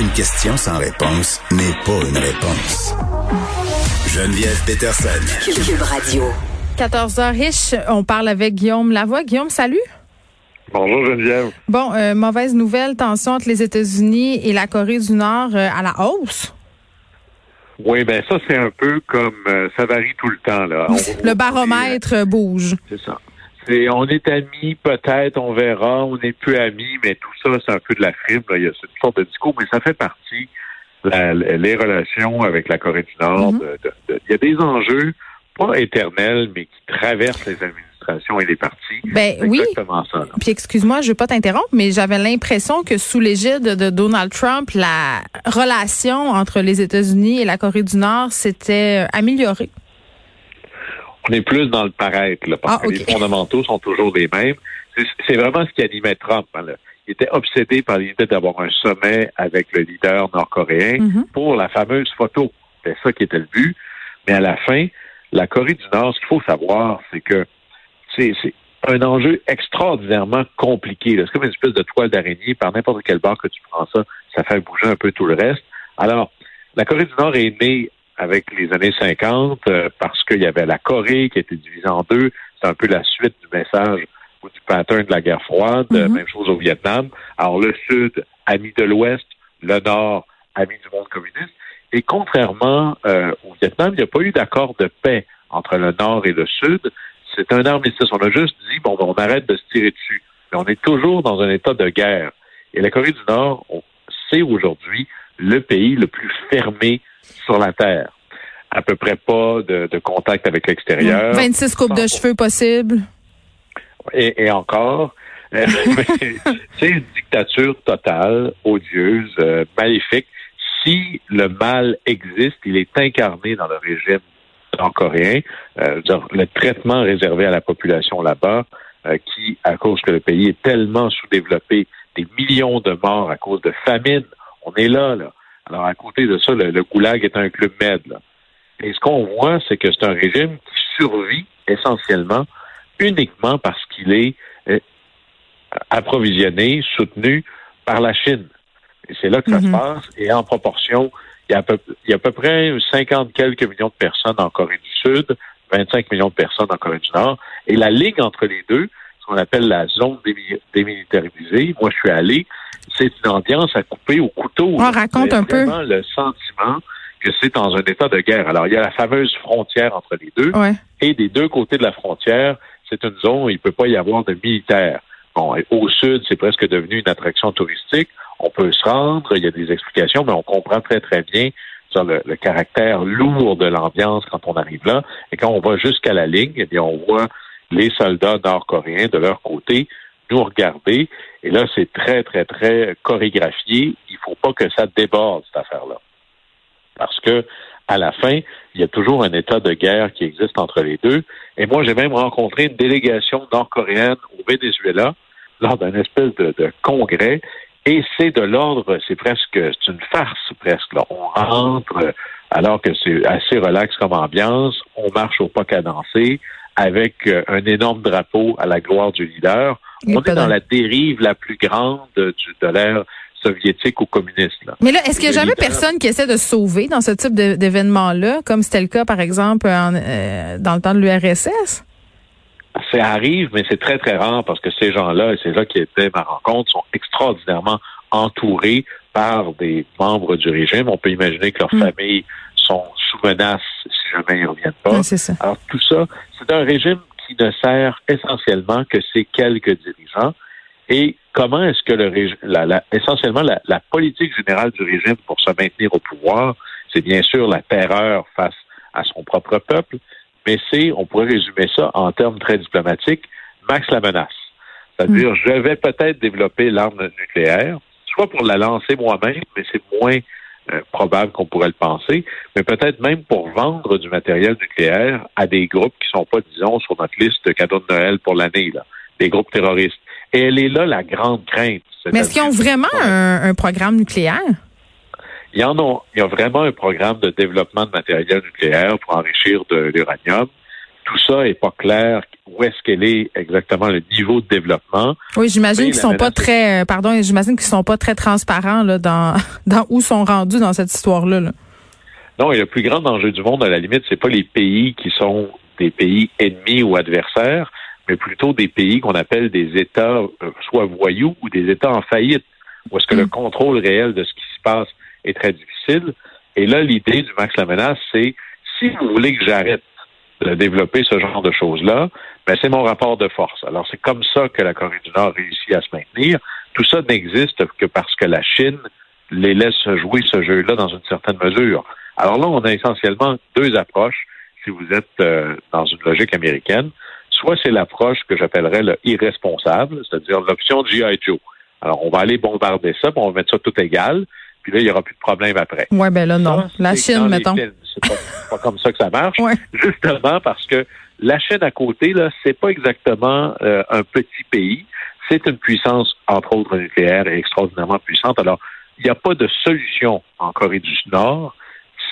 Une question sans réponse n'est pas une réponse. Geneviève Peterson. Cube Radio. 14h riche, on parle avec Guillaume Lavoie. Guillaume, salut. Bonjour Geneviève. Bon, euh, mauvaise nouvelle, tension entre les États-Unis et la Corée du Nord euh, à la hausse? Oui, ben ça c'est un peu comme euh, ça varie tout le temps là. On- Le baromètre euh, bouge. C'est ça. C'est on est amis, peut-être, on verra, on n'est plus amis, mais tout ça c'est un peu de la frime. Là. Il y a cette sorte de discours, mais ça fait partie la- les relations avec la Corée du Nord. Mhm. de- de- de- il y a des enjeux pas éternels, mais qui traversent les administrations et les partis. Ben oui. exactement ça. là. Puis excuse-moi, je veux pas t'interrompre, mais j'avais l'impression que sous l'égide de Donald Trump, la relation entre les États-Unis et la Corée du Nord s'était euh, améliorée. On est plus dans le paraître, là, parce Ah, que les fondamentaux sont toujours les mêmes. C'est- vraiment ce qui animait Trump. hein, là. Il était obsédé par l'idée d'avoir un sommet avec le leader nord-coréen Mhm. pour la fameuse photo. C'était ça qui était le but. Mais à la fin, la Corée du Nord, ce qu'il faut savoir, c'est que c'est un enjeu extraordinairement compliqué. C'est comme une espèce de toile d'araignée. Par n'importe quel bord que tu prends ça, ça fait bouger un peu tout le reste. Alors, la Corée du Nord est née avec les années 50 euh, parce qu'il y avait la Corée qui était divisée en deux. C'est un peu la suite du message ou du pattern de la guerre froide. Mhm. Même chose au Vietnam. Alors, le Sud, ami de l'Ouest, le Nord, ami du monde communiste. Et contrairement euh, au Vietnam, il n'y a pas eu d'accord de paix entre le Nord et le Sud. C'est un armistice. On a juste dit, bon, ben, on arrête de se tirer dessus. Mais on est toujours dans un état de guerre. Et la Corée du Nord, on- c'est aujourd'hui le pays le plus fermé sur la Terre. À peu près pas de, de contact avec l'extérieur. 26 coupes de cheveux possibles. Et, et encore, euh, c'est une dictature totale, odieuse, euh, maléfique. Si le mal existe, il est incarné dans le régime nord-coréen. Euh, le traitement réservé à la population là-bas, euh, qui, à cause que le pays est tellement sous-développé, des millions de morts à cause de famine, on est là, là. Alors, à côté de ça, le, le goulag est un club med, là. Et ce qu'on voit, c'est que c'est un régime qui survit essentiellement uniquement parce qu'il est euh, approvisionné, soutenu par la Chine. Et c'est là que ça Mhm. se passe. Et en proportion, il y, a à peu, il y a à peu près 50 quelques millions de personnes en Corée du Sud, 25 millions de personnes en Corée du Nord. Et la ligne entre les deux, qu'on appelle la zone démi- démilitarisée, moi je suis allé, c'est une ambiance à couper au couteau. Ah, raconte un peu. le sentiment que c'est dans un état de guerre. Alors, il y a la fameuse frontière entre les deux. Ouais. Et des deux côtés de la frontière, c'est une zone où il ne peut pas y avoir de militaires. Bon, et au sud, c'est presque devenu une attraction touristique. On peut se rendre, il y a des explications, mais on comprend très, très bien sur le, le caractère lourd de l'ambiance quand on arrive là. Et quand on va jusqu'à la ligne, eh bien, on voit les soldats nord-coréens de leur côté nous regarder. Et là, c'est très, très, très chorégraphié. Il faut pas que ça déborde, cette affaire-là. Parce que, à la fin, il y a toujours un état de guerre qui existe entre les deux. Et moi, j'ai même rencontré une délégation nord-coréenne au Venezuela lors d'un espèce de, de congrès. Et c'est de l'ordre, c'est presque, c'est une farce presque. Là. On rentre euh, alors que c'est assez relax comme ambiance. On marche au pas cadencé avec euh, un énorme drapeau à la gloire du leader. On est dans la dérive la plus grande du, de l'ère soviétique ou communiste. Là. Mais là, est-ce qu'il n'y a jamais leader- personne qui essaie de sauver dans ce type d'événement-là, comme c'était le cas, par exemple, en, euh, dans le temps de l'URSS? Ça arrive, mais c'est très, très rare parce que ces gens-là, et c'est là qui était ma rencontre, sont extraordinairement entourés par des membres du régime. On peut imaginer que leurs Mm. familles sont sous menace si jamais ils ne reviennent pas. Ça. Alors tout ça, c'est un régime qui ne sert essentiellement que ces quelques dirigeants. Et comment est-ce que le régime, la, la- essentiellement la, la politique générale du régime pour se maintenir au pouvoir, c'est bien sûr la terreur face à son propre peuple, mais c'est, on pourrait résumer ça en termes très diplomatiques, max la menace. C'est-à-dire, je vais peut-être développer l'arme nucléaire, soit pour la lancer moi-même, mais c'est moins euh, probable qu'on pourrait le penser, mais peut-être même pour vendre du matériel nucléaire à des groupes qui sont pas, disons, sur notre liste de cadeaux de Noël pour l'année, là, des groupes terroristes. Et elle est là la grande crainte. Mais est-ce qu'ils ont vraiment un, programme nucléaire? Il y en a, il y a vraiment un programme de développement de matériel nucléaire pour enrichir de l'uranium tout ça est pas clair. Où est-ce qu'elle est exactement le niveau de développement Oui, j'imagine qu'ils sont pas très, euh, pardon, j'imagine qu'ils sont pas très transparents là dans dans où sont rendus dans cette histoire-là. Non, et le plus grand danger du monde, à la limite, c'est pas les pays qui sont des pays ennemis ou adversaires, mais plutôt des pays qu'on appelle des États euh, soit voyous ou des États en faillite, où est-ce que le mm. contrôle réel de ce qui se passe est très difficile. Et là, l'idée du max la menace, c'est si vous voulez que j'arrête de développer ce genre de choses-là, ben, c'est mon rapport de force. Alors, c'est comme ça que la Corée du Nord réussit à se maintenir. Tout ça n'existe que parce que la Chine les laisse jouer ce jeu-là dans une certaine mesure. Alors là, on a essentiellement deux approches si vous êtes euh, dans une logique américaine. Soit c'est l'approche que j'appellerais le irresponsable, c'est-à-dire l'option G.I. Joe. Alors, on va aller bombarder ça, puis on va mettre ça tout égal, puis là, il n'y aura plus de problème après. Ouais, ben là, non. la Chine, mettons. C'est pas, pas, comme ça que ça marche. Justement parce que la Chine à côté, là, c'est pas exactement euh, un petit pays. C'est une puissance, entre autres nucléaire, et extraordinairement puissante. Alors, il n'y a pas de solution en Corée du Nord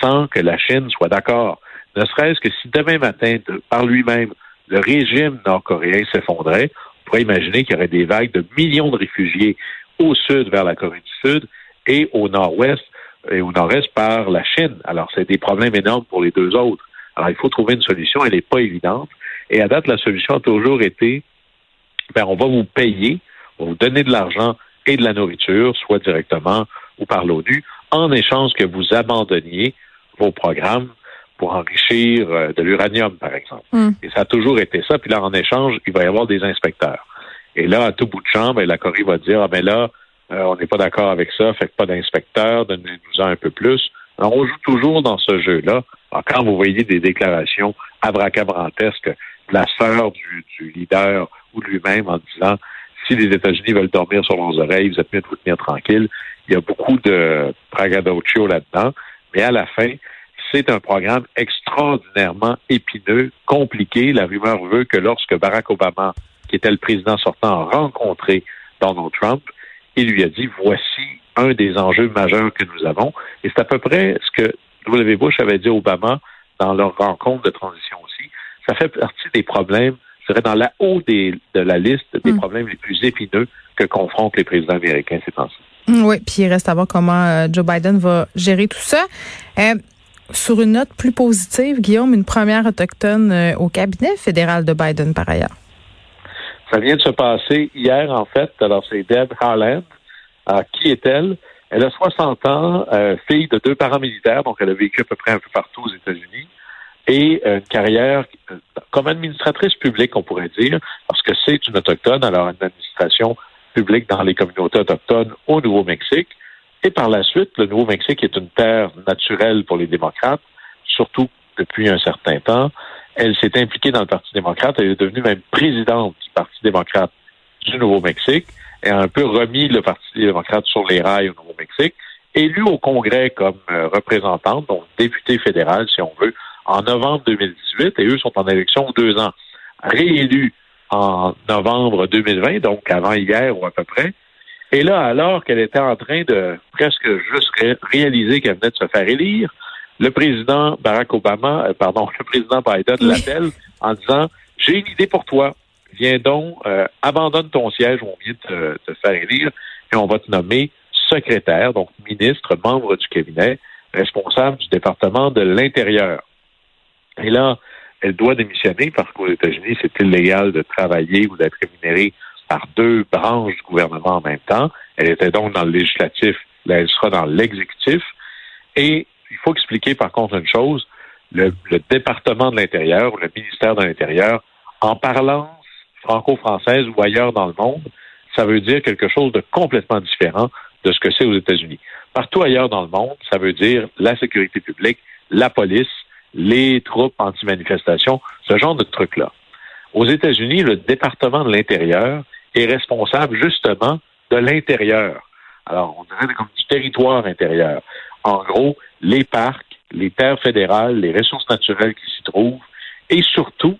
sans que la Chine soit d'accord. Ne serait-ce que si demain matin, par lui-même, le régime nord-coréen s'effondrait, on pourrait imaginer qu'il y aurait des vagues de millions de réfugiés au sud vers la Corée du Sud et au nord-ouest et au nord-est par la Chine. Alors, c'est des problèmes énormes pour les deux autres. Alors, il faut trouver une solution. Elle n'est pas évidente. Et à date, la solution a toujours été, ben, on va vous payer, on va vous donner de l'argent et de la nourriture, soit directement ou par l'ONU, en échange que vous abandonniez vos programmes pour enrichir euh, de l'uranium, par exemple. Hmm. Et ça a toujours été ça. Puis là, en échange, il va y avoir des inspecteurs. Et là, à tout bout de champ, ben, la Corée va dire, ah ben là, euh, on n'est pas d'accord avec ça, faites pas d'inspecteur, donnez-nous-en un peu plus. On joue toujours dans ce jeu-là. quand vous voyez des déclarations abracabrantesques de la sœur du, leader ou de lui-même en disant si les États-Unis veulent dormir sur leurs oreilles, vous êtes mieux de vous tenir tranquille. Il y a beaucoup de braggadocio là-dedans, mais à la fin, c'est un programme extraordinairement épineux, compliqué. La rumeur veut que lorsque Barack Obama, qui était le président sortant, a rencontré Donald Trump, il lui a dit voici un des enjeux majeurs que nous avons. Et c'est à peu près ce que W. Bush avait dit à Obama dans leur rencontre de transition aussi. Ça fait partie des problèmes, je dirais, dans la haut de la liste des hmm. problèmes les plus épineux que confrontent les présidents américains ces temps-ci. Hmm, oui, puis il reste à voir comment euh, Joe Biden va gérer tout ça. Euh, sur une note plus positive, Guillaume, une première autochtone euh, au cabinet fédéral de Biden par ailleurs. Ça vient de se passer hier, en fait. Alors, c'est Deb Harland. qui est-elle? Elle a 60 ans, euh, fille de deux parents militaires, donc elle a vécu à peu près un peu partout aux États-Unis, et une carrière euh, comme administratrice publique, on pourrait dire, parce que c'est une autochtone, alors une administration publique dans les communautés autochtones au Nouveau-Mexique. Et par la suite, le Nouveau-Mexique est une terre naturelle pour les démocrates, surtout depuis un certain temps. Elle s'est impliquée dans le Parti démocrate. Elle est devenue même présidente du Parti démocrate du Nouveau-Mexique et a un peu remis le Parti démocrate sur les rails au Nouveau-Mexique. Élue au Congrès comme euh, représentante, donc députée fédérale, si on veut, en novembre 2018, et eux sont en élection deux ans. Réélue en novembre 2020, donc avant hier ou à peu près. Et là, alors qu'elle était en train de presque juste réaliser qu'elle venait de se faire élire, le président Barack Obama, euh, pardon, le président Biden l'appelle en disant J'ai une idée pour toi. Viens donc, euh, abandonne ton siège, on vient de te, faire élire, et on va te nommer secrétaire, donc ministre, membre du cabinet, responsable du département de l'Intérieur. Et là, elle doit démissionner parce qu'aux États-Unis, c'est illégal de travailler ou d'être rémunéré par deux branches du gouvernement en même temps. Elle était donc dans le législatif, là, elle sera dans l'exécutif. Et il faut expliquer par contre une chose, le, département de l'Intérieur ou le ministère de l'Intérieur, en parlance franco-française ou ailleurs dans le monde, ça veut dire quelque chose de complètement différent de ce que c'est aux États-Unis. Partout ailleurs dans le monde, ça veut dire la sécurité publique, la police, les troupes anti-manifestation, ce genre de trucs-là. Aux États-Unis, le département de l'Intérieur est responsable justement de l'intérieur. Alors, on dirait comme du territoire intérieur. En gros, les parcs, les terres fédérales, les ressources naturelles qui s'y trouvent, et surtout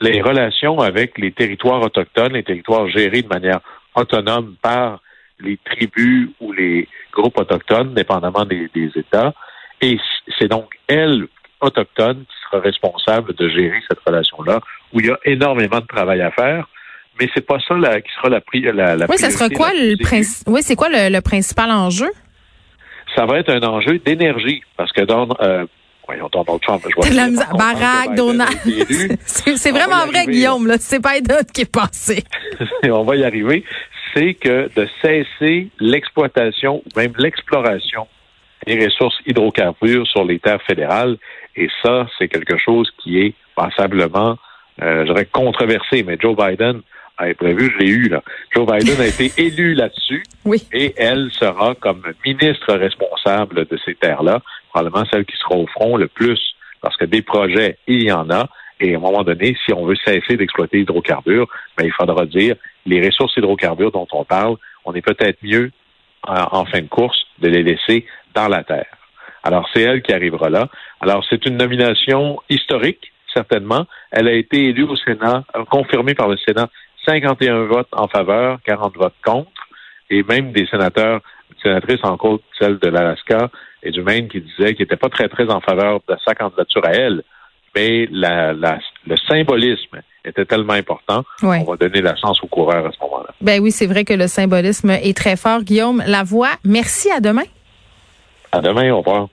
les relations avec les territoires autochtones, les territoires gérés de manière autonome par les tribus ou les groupes autochtones, dépendamment des, États. Et c'est donc elle, autochtone, qui sera responsable de gérer cette relation-là, où il y a énormément de travail à faire. Mais c'est pas ça qui sera la, la, la Oui, ça sera quoi le principal Oui, c'est quoi le, principal enjeu? Ça va être un enjeu d'énergie, parce que dans euh, voyons Donald Trump, je vois. la Barack, Donald. c'est vraiment vrai, Guillaume. Là, c'est Biden qui est passé. on va y arriver c'est que de cesser l'exploitation ou même l'exploration des ressources hydrocarbures sur les terres fédérales. Et ça, c'est quelque chose qui est passablement, euh, je dirais, controversé. Mais Joe Biden a prévu, je l'ai eu là. Joe Biden a été élu là-dessus. Oui. Et elle sera comme ministre responsable de ces terres-là, probablement celle qui sera au front le plus, parce que des projets, il y en a. Et à un moment donné, si on veut cesser d'exploiter l'hydrocarbure, ben, il faudra dire les ressources hydrocarbures dont on parle, on est peut-être mieux en, fin de course de les laisser dans la terre. Alors, c'est elle qui arrivera là. Alors, c'est une nomination historique, certainement. Elle a été élue au Sénat, euh, confirmée par le Sénat, 51 votes en faveur, 40 votes contre, et même des sénateurs, sénatrices en cause, celle de l'Alaska et du Maine, qui disaient qu'ils n'étaient pas très, très en faveur de sa candidature à elle. Mais la, le symbolisme était tellement important. On va donner la chance aux coureurs à ce moment-là. Ben oui, c'est vrai que le symbolisme est très fort. Guillaume Lavoie, merci. À demain. À demain. Au revoir.